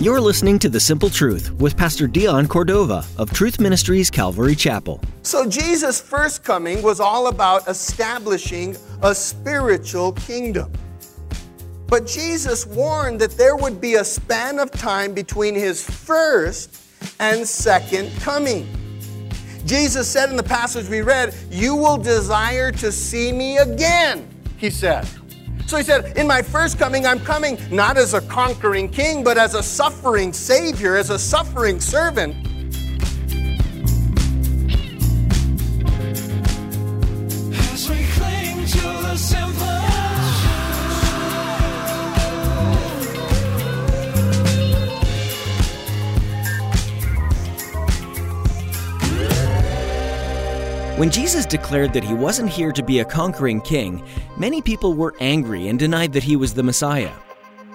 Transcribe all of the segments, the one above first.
You're listening to The Simple Truth with Pastor Dion Cordova of Truth Ministries Calvary Chapel. So, Jesus' first coming was all about establishing a spiritual kingdom. But Jesus warned that there would be a span of time between his first and second coming. Jesus said in the passage we read, You will desire to see me again, he said. So he said, In my first coming, I'm coming not as a conquering king, but as a suffering savior, as a suffering servant. As we cling to the simple. When Jesus declared that he wasn't here to be a conquering king, many people were angry and denied that he was the Messiah.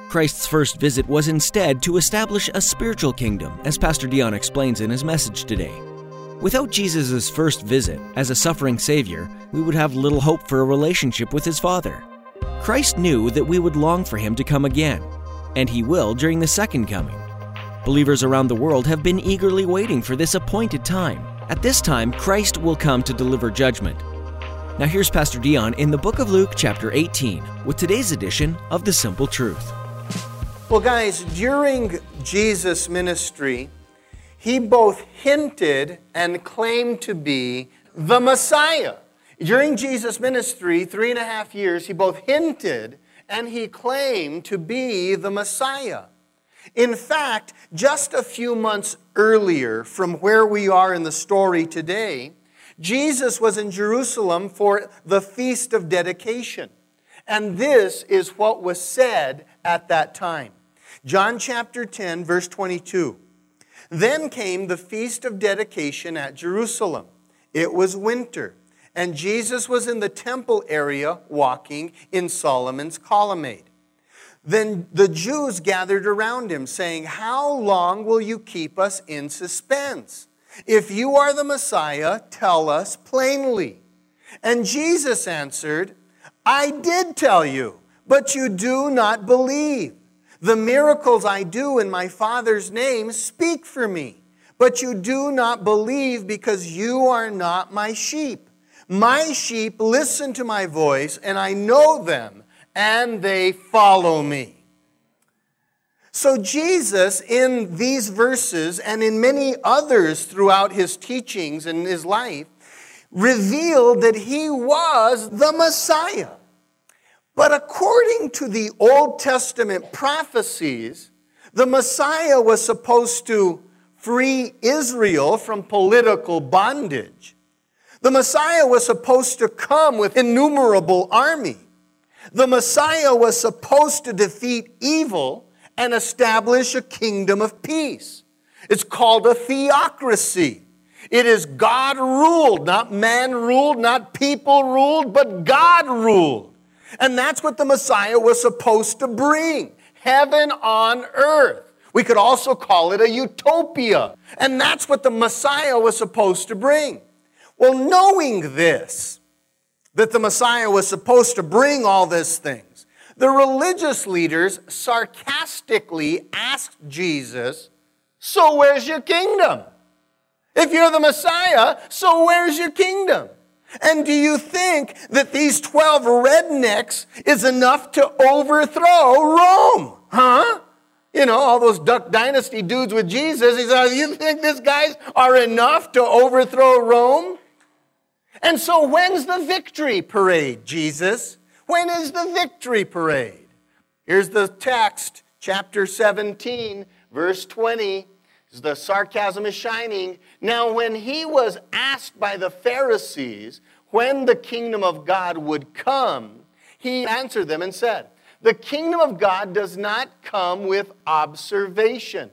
Christ's first visit was instead to establish a spiritual kingdom, as Pastor Dion explains in his message today. Without Jesus' first visit as a suffering Savior, we would have little hope for a relationship with his Father. Christ knew that we would long for him to come again, and he will during the second coming. Believers around the world have been eagerly waiting for this appointed time. At this time, Christ will come to deliver judgment. Now, here's Pastor Dion in the book of Luke, chapter 18, with today's edition of The Simple Truth. Well, guys, during Jesus' ministry, he both hinted and claimed to be the Messiah. During Jesus' ministry, three and a half years, he both hinted and he claimed to be the Messiah. In fact, just a few months earlier from where we are in the story today, Jesus was in Jerusalem for the Feast of Dedication. And this is what was said at that time. John chapter 10, verse 22. Then came the Feast of Dedication at Jerusalem. It was winter, and Jesus was in the temple area walking in Solomon's colonnade. Then the Jews gathered around him, saying, How long will you keep us in suspense? If you are the Messiah, tell us plainly. And Jesus answered, I did tell you, but you do not believe. The miracles I do in my Father's name speak for me, but you do not believe because you are not my sheep. My sheep listen to my voice, and I know them and they follow me. So, Jesus, in these verses and in many others throughout his teachings and his life, revealed that he was the Messiah. But according to the Old Testament prophecies, the Messiah was supposed to free Israel from political bondage. The Messiah was supposed to come with innumerable army. The Messiah was supposed to defeat evil and establish a kingdom of peace. It's called a theocracy. It is God ruled, not man ruled, not people ruled, but God ruled. And that's what the Messiah was supposed to bring heaven on earth. We could also call it a utopia. And that's what the Messiah was supposed to bring. Well, knowing this, that the Messiah was supposed to bring all these things, the religious leaders sarcastically asked Jesus, So where's your kingdom? If you're the Messiah, so where's your kingdom? And do you think that these 12 rednecks is enough to overthrow Rome? Huh? You know, all those Duck Dynasty dudes with Jesus. He said, You think these guys are enough to overthrow Rome? And so, when's the victory parade, Jesus? When is the victory parade? Here's the text, chapter 17, verse 20. The sarcasm is shining. Now, when he was asked by the Pharisees when the kingdom of God would come, he answered them and said, The kingdom of God does not come with observation,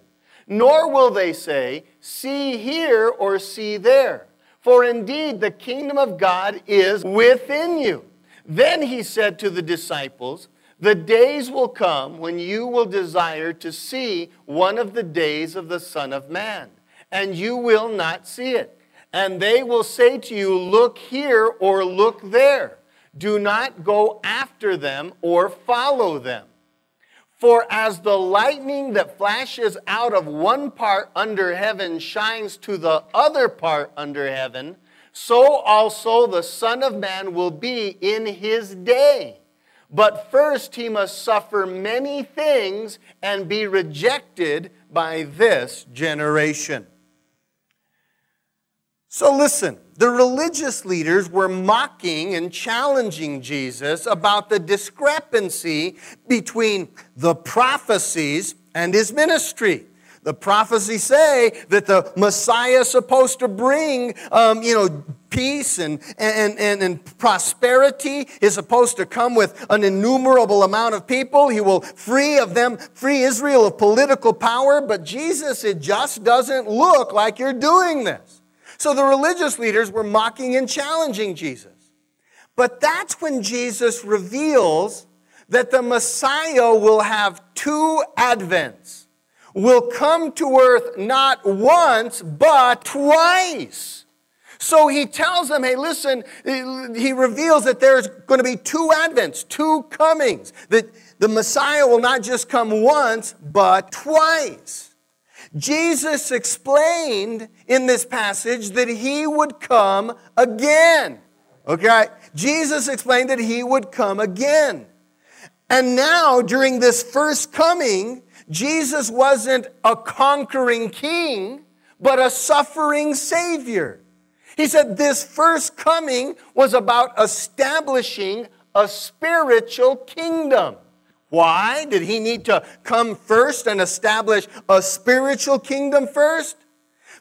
nor will they say, See here or see there. For indeed, the kingdom of God is within you. Then he said to the disciples, The days will come when you will desire to see one of the days of the Son of Man, and you will not see it. and they will say to you, Look here or look there. Do not go after them or follow them. For as the lightning that flashes out of one part under heaven shines to the other part under heaven, so also the Son of Man will be in his day. But first he must suffer many things and be rejected by this generation. So listen, the religious leaders were mocking and challenging Jesus about the discrepancy between the prophecies and his ministry. The prophecies say that the Messiah is supposed to bring, um, you know, peace and, and, and, and prosperity is supposed to come with an innumerable amount of people. He will free of them, free Israel of political power. But Jesus, it just doesn't look like you're doing this. So the religious leaders were mocking and challenging Jesus. But that's when Jesus reveals that the Messiah will have two advents will come to earth not once, but twice. So he tells them, hey, listen, he reveals that there's going to be two advents, two comings, that the Messiah will not just come once, but twice. Jesus explained in this passage that he would come again. Okay? Jesus explained that he would come again. And now, during this first coming, Jesus wasn't a conquering king, but a suffering savior. He said this first coming was about establishing a spiritual kingdom. Why did he need to come first and establish a spiritual kingdom first?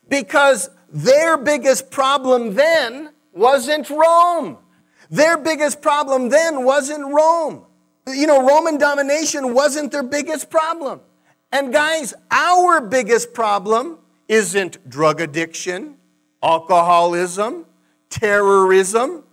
Because their biggest problem then wasn't Rome. Their biggest problem then wasn't Rome. You know, Roman domination wasn't their biggest problem. And guys, our biggest problem isn't drug addiction, alcoholism, terrorism.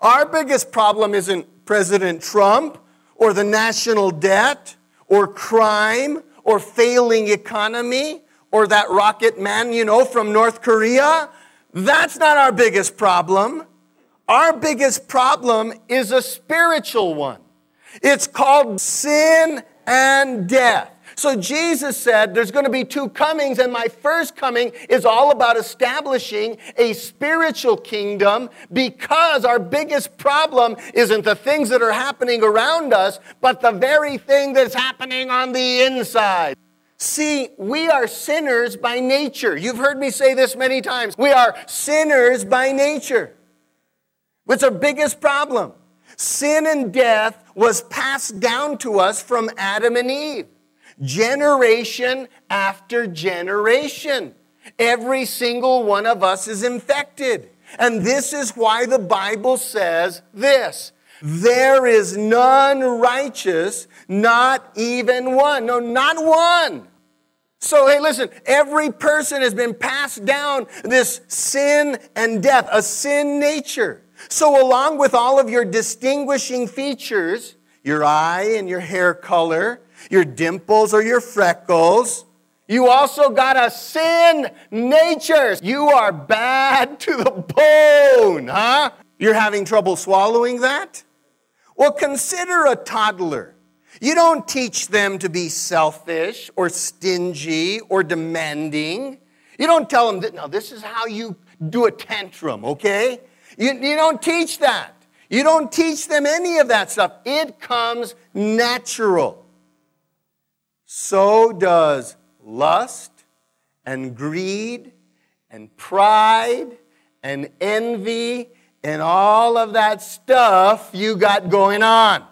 Our biggest problem isn't President Trump or the national debt or crime or failing economy or that rocket man, you know, from North Korea. That's not our biggest problem. Our biggest problem is a spiritual one. It's called sin and death. So Jesus said, There's going to be two comings, and my first coming is all about establishing a spiritual kingdom because our biggest problem isn't the things that are happening around us, but the very thing that's happening on the inside. See, we are sinners by nature. You've heard me say this many times. We are sinners by nature. What's our biggest problem? Sin and death was passed down to us from Adam and Eve generation after generation. Every single one of us is infected. And this is why the Bible says this there is none righteous, not even one. No, not one. So, hey, listen, every person has been passed down this sin and death, a sin nature. So, along with all of your distinguishing features, your eye and your hair color, your dimples or your freckles. You also got a sin nature. You are bad to the bone, huh? You're having trouble swallowing that? Well, consider a toddler. You don't teach them to be selfish or stingy or demanding. You don't tell them that, no, this is how you do a tantrum, okay? You, you don't teach that. You don't teach them any of that stuff. It comes natural so does lust and greed and pride and envy and all of that stuff you got going on.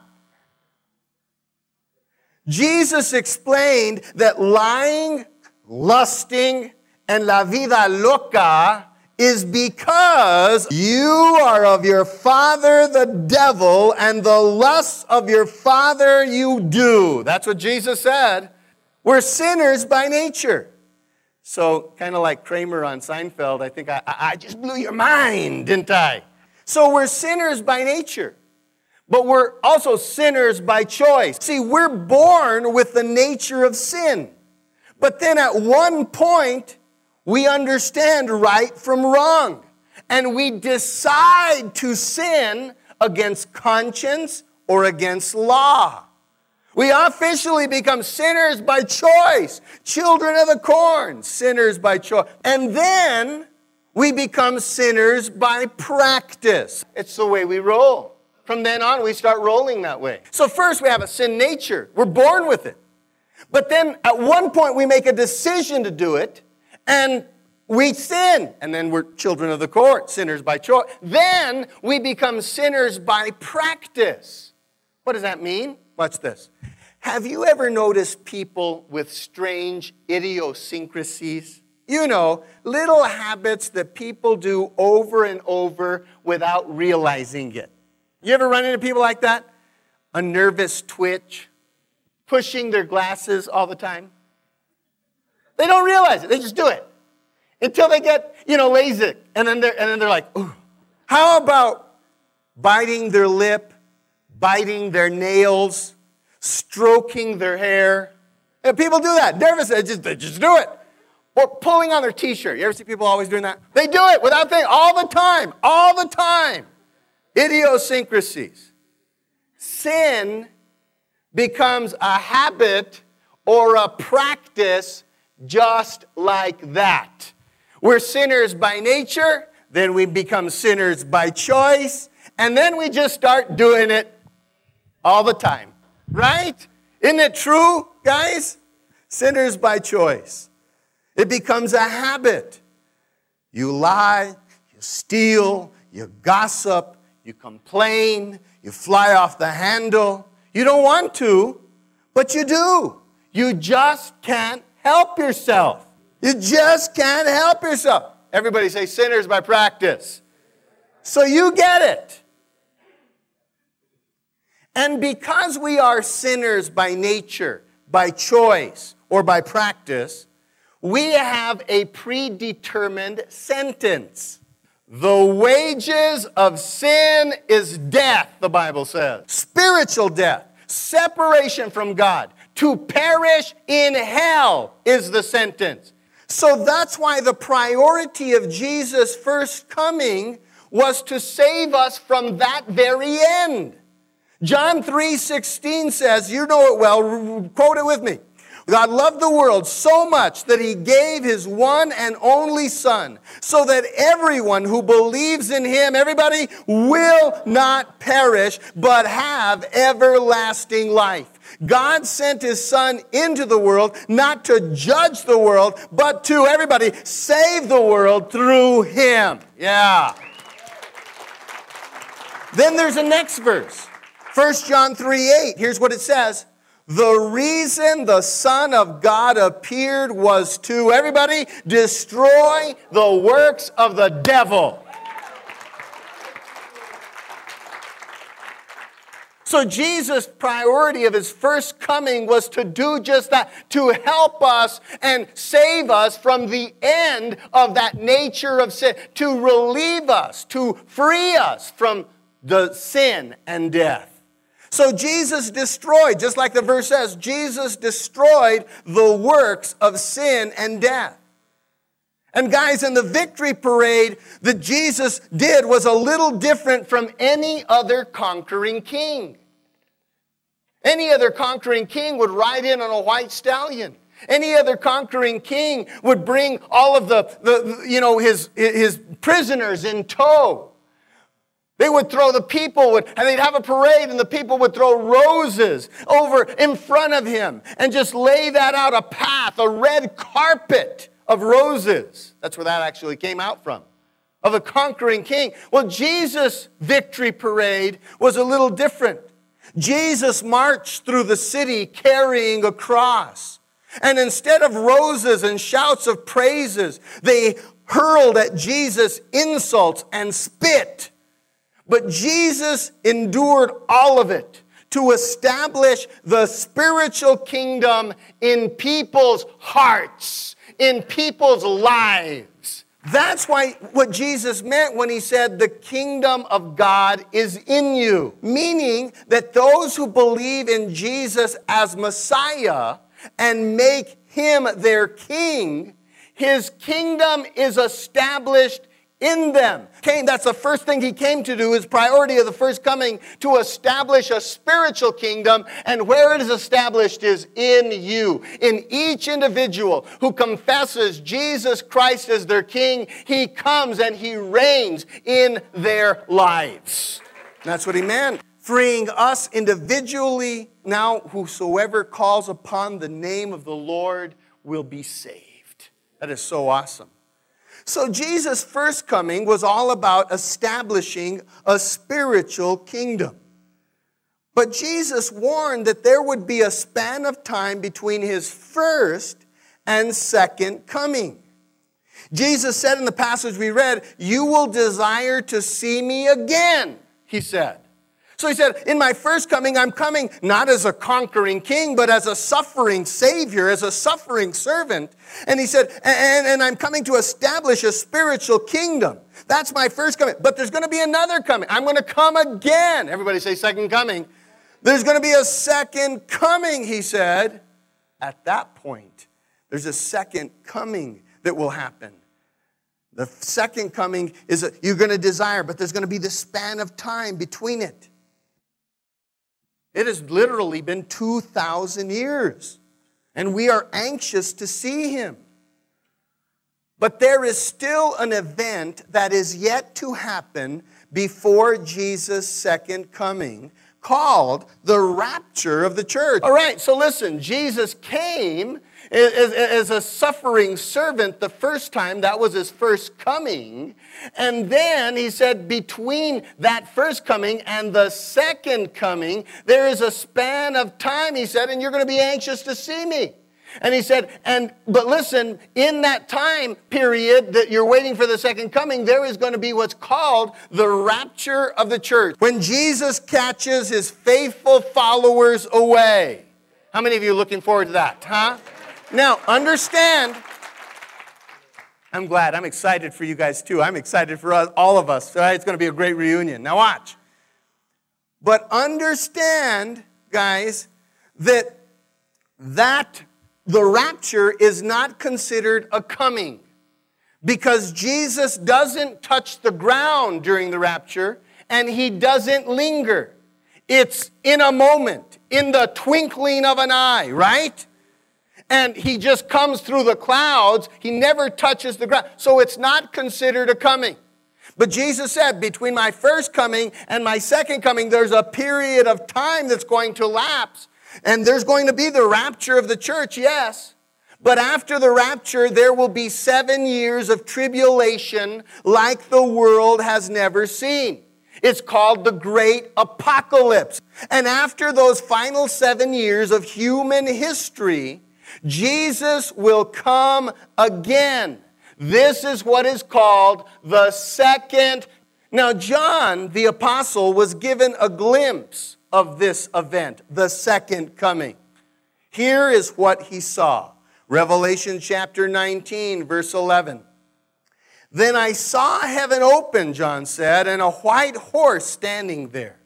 Jesus explained that lying, lusting, and la vida loca is because you are of your father the devil, and the lusts of your father you do. That's what Jesus said. We're sinners by nature. So, kind of like Kramer on Seinfeld, I think I, I just blew your mind, didn't I? So, we're sinners by nature, but we're also sinners by choice. See, we're born with the nature of sin. But then at one point, we understand right from wrong. and we decide to sin against conscience or against law. We officially become sinners by choice, children of the corn, sinners by choice. And then we become sinners by practice. It's the way we roll. From then on, we start rolling that way. So, first, we have a sin nature. We're born with it. But then at one point, we make a decision to do it, and we sin. And then we're children of the corn, sinners by choice. Then we become sinners by practice. What does that mean? Watch this. Have you ever noticed people with strange idiosyncrasies? You know, little habits that people do over and over without realizing it. You ever run into people like that? A nervous twitch, pushing their glasses all the time. They don't realize it, they just do it until they get, you know, lazy. And then they're, and then they're like, Ooh. how about biting their lip, biting their nails, stroking their hair? And people do that. Nervous, they just, they just do it. Or pulling on their t shirt. You ever see people always doing that? They do it without thinking, all the time, all the time. Idiosyncrasies. Sin becomes a habit or a practice just like that. We're sinners by nature, then we become sinners by choice, and then we just start doing it all the time. Right? Isn't it true, guys? Sinners by choice. It becomes a habit. You lie, you steal, you gossip, you complain, you fly off the handle. You don't want to, but you do. You just can't help yourself. You just can't help yourself. Everybody say sinners by practice. So you get it. And because we are sinners by nature, by choice, or by practice, we have a predetermined sentence. The wages of sin is death, the Bible says. Spiritual death, separation from God. To perish in hell is the sentence. So that's why the priority of Jesus' first coming was to save us from that very end. John 3:16 says, you know it well, quote it with me. God loved the world so much that he gave his one and only son so that everyone who believes in him, everybody, will not perish but have everlasting life. God sent his son into the world not to judge the world, but to everybody save the world through him. Yeah. Then there's a next verse. 1 John 3 8. Here's what it says. The reason the Son of God appeared was to, everybody, destroy the works of the devil. So Jesus' priority of his first coming was to do just that, to help us and save us from the end of that nature of sin, to relieve us, to free us from the sin and death. So Jesus destroyed, just like the verse says, Jesus destroyed the works of sin and death. And guys, in the victory parade that Jesus did was a little different from any other conquering king. Any other conquering king would ride in on a white stallion. Any other conquering king would bring all of the, the you know, his, his prisoners in tow. They would throw the people would, and they'd have a parade and the people would throw roses over in front of him and just lay that out a path, a red carpet of roses. That's where that actually came out from. Of a conquering king. Well, Jesus' victory parade was a little different. Jesus marched through the city carrying a cross. And instead of roses and shouts of praises, they hurled at Jesus insults and spit. But Jesus endured all of it to establish the spiritual kingdom in people's hearts, in people's lives. That's why what Jesus meant when he said the kingdom of God is in you, meaning that those who believe in Jesus as Messiah and make him their king, his kingdom is established in them. Came, that's the first thing he came to do, his priority of the first coming, to establish a spiritual kingdom. And where it is established is in you, in each individual who confesses Jesus Christ as their king. He comes and he reigns in their lives. That's what he meant. Freeing us individually. Now, whosoever calls upon the name of the Lord will be saved. That is so awesome. So, Jesus' first coming was all about establishing a spiritual kingdom. But Jesus warned that there would be a span of time between his first and second coming. Jesus said in the passage we read, You will desire to see me again, he said. So he said, In my first coming, I'm coming not as a conquering king, but as a suffering savior, as a suffering servant. And he said, And, and I'm coming to establish a spiritual kingdom. That's my first coming. But there's going to be another coming. I'm going to come again. Everybody say, Second coming. There's going to be a second coming, he said. At that point, there's a second coming that will happen. The second coming is a, you're going to desire, but there's going to be the span of time between it. It has literally been 2,000 years, and we are anxious to see him. But there is still an event that is yet to happen before Jesus' second coming called the rapture of the church. All right, so listen, Jesus came as, a suffering servant the first time, that was his first coming. And then he said, between that first coming and the second coming, there is a span of time, he said, and you're going to be anxious to see me. And he said, and but listen, in that time period that you're waiting for the second coming, there is going to be what's called the rapture of the church. When Jesus catches his faithful followers away. How many of you are looking forward to that, huh? Now, understand, I'm glad. I'm excited for you guys too. I'm excited for us, all of us. It's going to be a great reunion. Now, watch. But understand, guys, that that the rapture is not considered a coming because Jesus doesn't touch the ground during the rapture and he doesn't linger. It's in a moment, in the twinkling of an eye, right? And he just comes through the clouds. He never touches the ground. So it's not considered a coming. But Jesus said, between my first coming and my second coming, there's a period of time that's going to lapse. And there's going to be the rapture of the church, yes. But after the rapture, there will be seven years of tribulation like the world has never seen. It's called the Great Apocalypse. And after those final seven years of human history, Jesus will come again. This is what is called the second. Now, John the apostle was given a glimpse of this event, the second coming. Here is what he saw Revelation chapter 19, verse 11. Then I saw heaven open, John said, and a white horse standing there.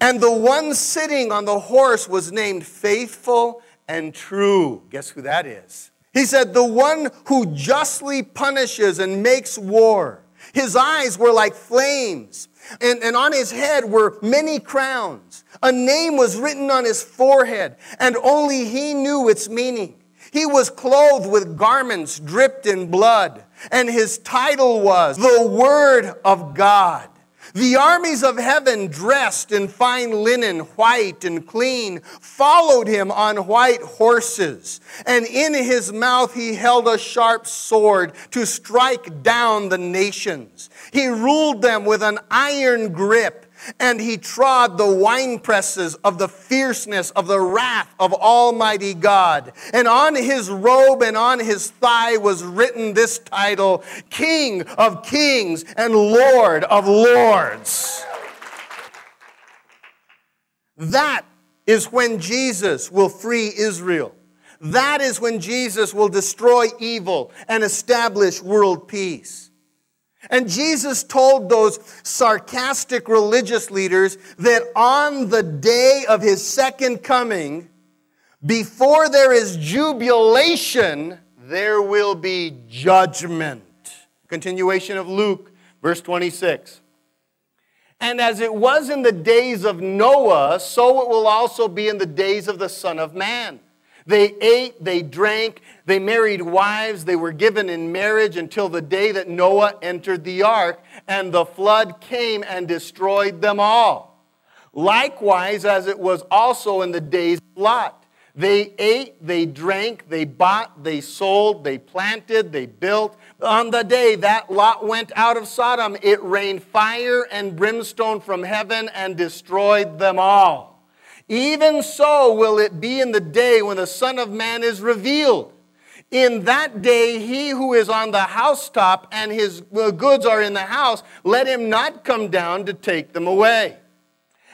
And the one sitting on the horse was named Faithful and true. Guess who that is? He said, The one who justly punishes and makes war. His eyes were like flames, and, and on his head were many crowns. A name was written on his forehead, and only he knew its meaning. He was clothed with garments dripped in blood, and his title was the Word of God. The armies of heaven, dressed in fine linen, white and clean, followed him on white horses. And in his mouth he held a sharp sword to strike down the nations. He ruled them with an iron grip and he trod the winepresses of the fierceness of the wrath of Almighty God. And on his robe and on his thigh was written this title King of Kings and Lord of Lords. That is when Jesus will free Israel. That is when Jesus will destroy evil and establish world peace. And Jesus told those sarcastic religious leaders that on the day of his second coming, before there is jubilation, there will be judgment. Continuation of Luke, verse 26. And as it was in the days of Noah, so it will also be in the days of the Son of Man. They ate, they drank, they married wives, they were given in marriage until the day that Noah entered the ark, and the flood came and destroyed them all. Likewise, as it was also in the days of Lot. They ate, they drank, they bought, they sold, they planted, they built. On the day that Lot went out of Sodom, it rained fire and brimstone from heaven and destroyed them all. Even so will it be in the day when the Son of Man is revealed. In that day, he who is on the housetop and his goods are in the house, let him not come down to take them away.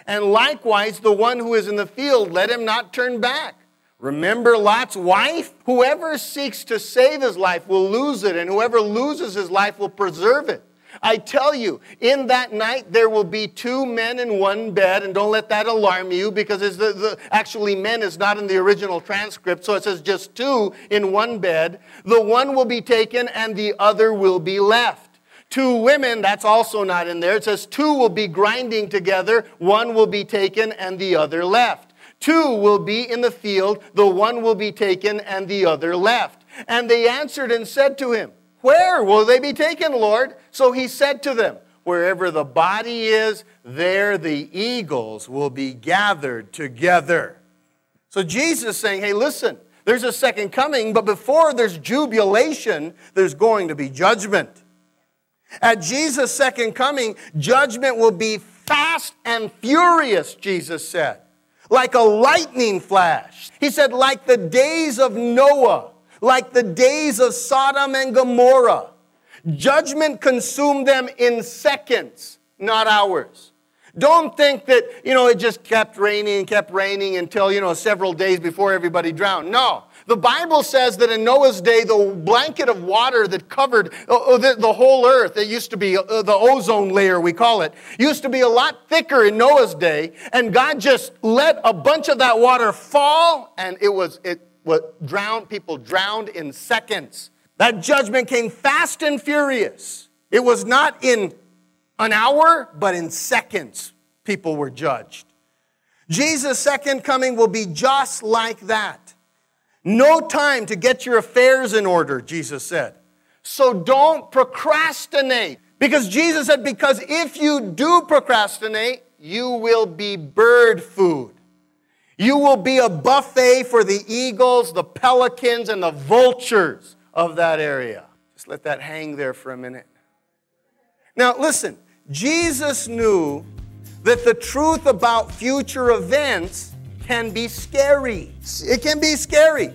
And likewise, the one who is in the field, let him not turn back. Remember Lot's wife? Whoever seeks to save his life will lose it, and whoever loses his life will preserve it. I tell you, in that night there will be two men in one bed, and don't let that alarm you because the, the, actually men is not in the original transcript, so it says just two in one bed. The one will be taken and the other will be left. Two women, that's also not in there. It says two will be grinding together, one will be taken and the other left. Two will be in the field, the one will be taken and the other left. And they answered and said to him, where will they be taken, Lord? So he said to them, Wherever the body is, there the eagles will be gathered together. So Jesus is saying, Hey, listen, there's a second coming, but before there's jubilation, there's going to be judgment. At Jesus' second coming, judgment will be fast and furious, Jesus said, like a lightning flash. He said, like the days of Noah like the days of Sodom and Gomorrah. Judgment consumed them in seconds, not hours. Don't think that, you know, it just kept raining and kept raining until, you know, several days before everybody drowned. No. The Bible says that in Noah's day, the blanket of water that covered uh, uh the, the, whole earth, it used to be uh, the ozone layer, we call it, used to be a lot thicker in Noah's day, and God just let a bunch of that water fall, and it was, it what drowned people drowned in seconds. That judgment came fast and furious. It was not in an hour, but in seconds people were judged. Jesus' second coming will be just like that. No time to get your affairs in order, Jesus said. So don't procrastinate. Because Jesus said, because if you do procrastinate, you will be bird food. You will be a buffet for the eagles, the pelicans, and the vultures of that area. Just let that hang there for a minute. Now, listen, Jesus knew that the truth about future events can be scary. It can be scary.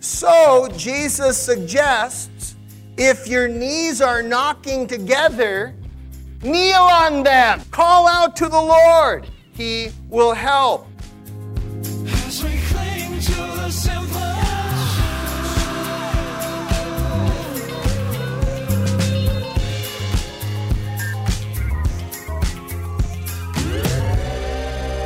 So, Jesus suggests if your knees are knocking together, kneel on them. Call out to the Lord. He will help.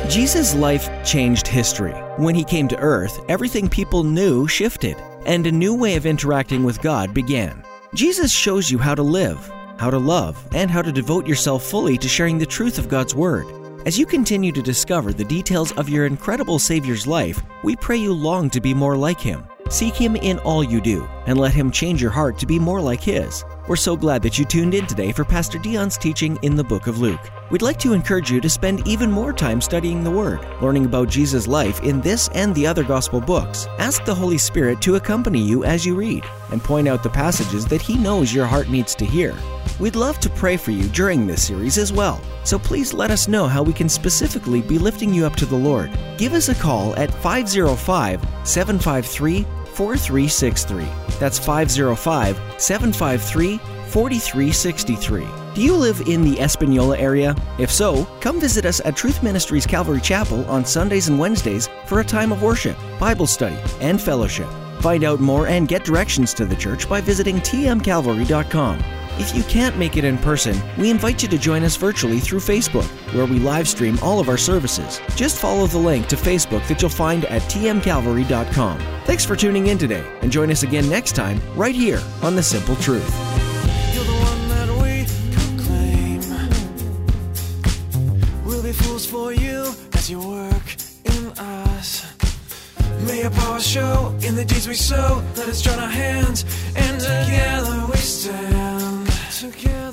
Jesus' life changed history. When he came to earth, everything people knew shifted, and a new way of interacting with God began. Jesus shows you how to live, how to love, and how to devote yourself fully to sharing the truth of God's Word. As you continue to discover the details of your incredible Savior's life, we pray you long to be more like Him. Seek Him in all you do, and let Him change your heart to be more like His. We're so glad that you tuned in today for Pastor Dion's teaching in the book of Luke. We'd like to encourage you to spend even more time studying the Word, learning about Jesus' life in this and the other Gospel books. Ask the Holy Spirit to accompany you as you read and point out the passages that He knows your heart needs to hear. We'd love to pray for you during this series as well, so please let us know how we can specifically be lifting you up to the Lord. Give us a call at 505 753 4363. That's 505 753 4363. Do you live in the Espanola area? If so, come visit us at Truth Ministries Calvary Chapel on Sundays and Wednesdays for a time of worship, Bible study, and fellowship. Find out more and get directions to the church by visiting tmcalvary.com. If you can't make it in person, we invite you to join us virtually through Facebook, where we live stream all of our services. Just follow the link to Facebook that you'll find at tmcalvary.com. Thanks for tuning in today, and join us again next time right here on The Simple Truth. for you as you work in us. May power show in the deeds we sow. Let us join our hands, and together we stand. Together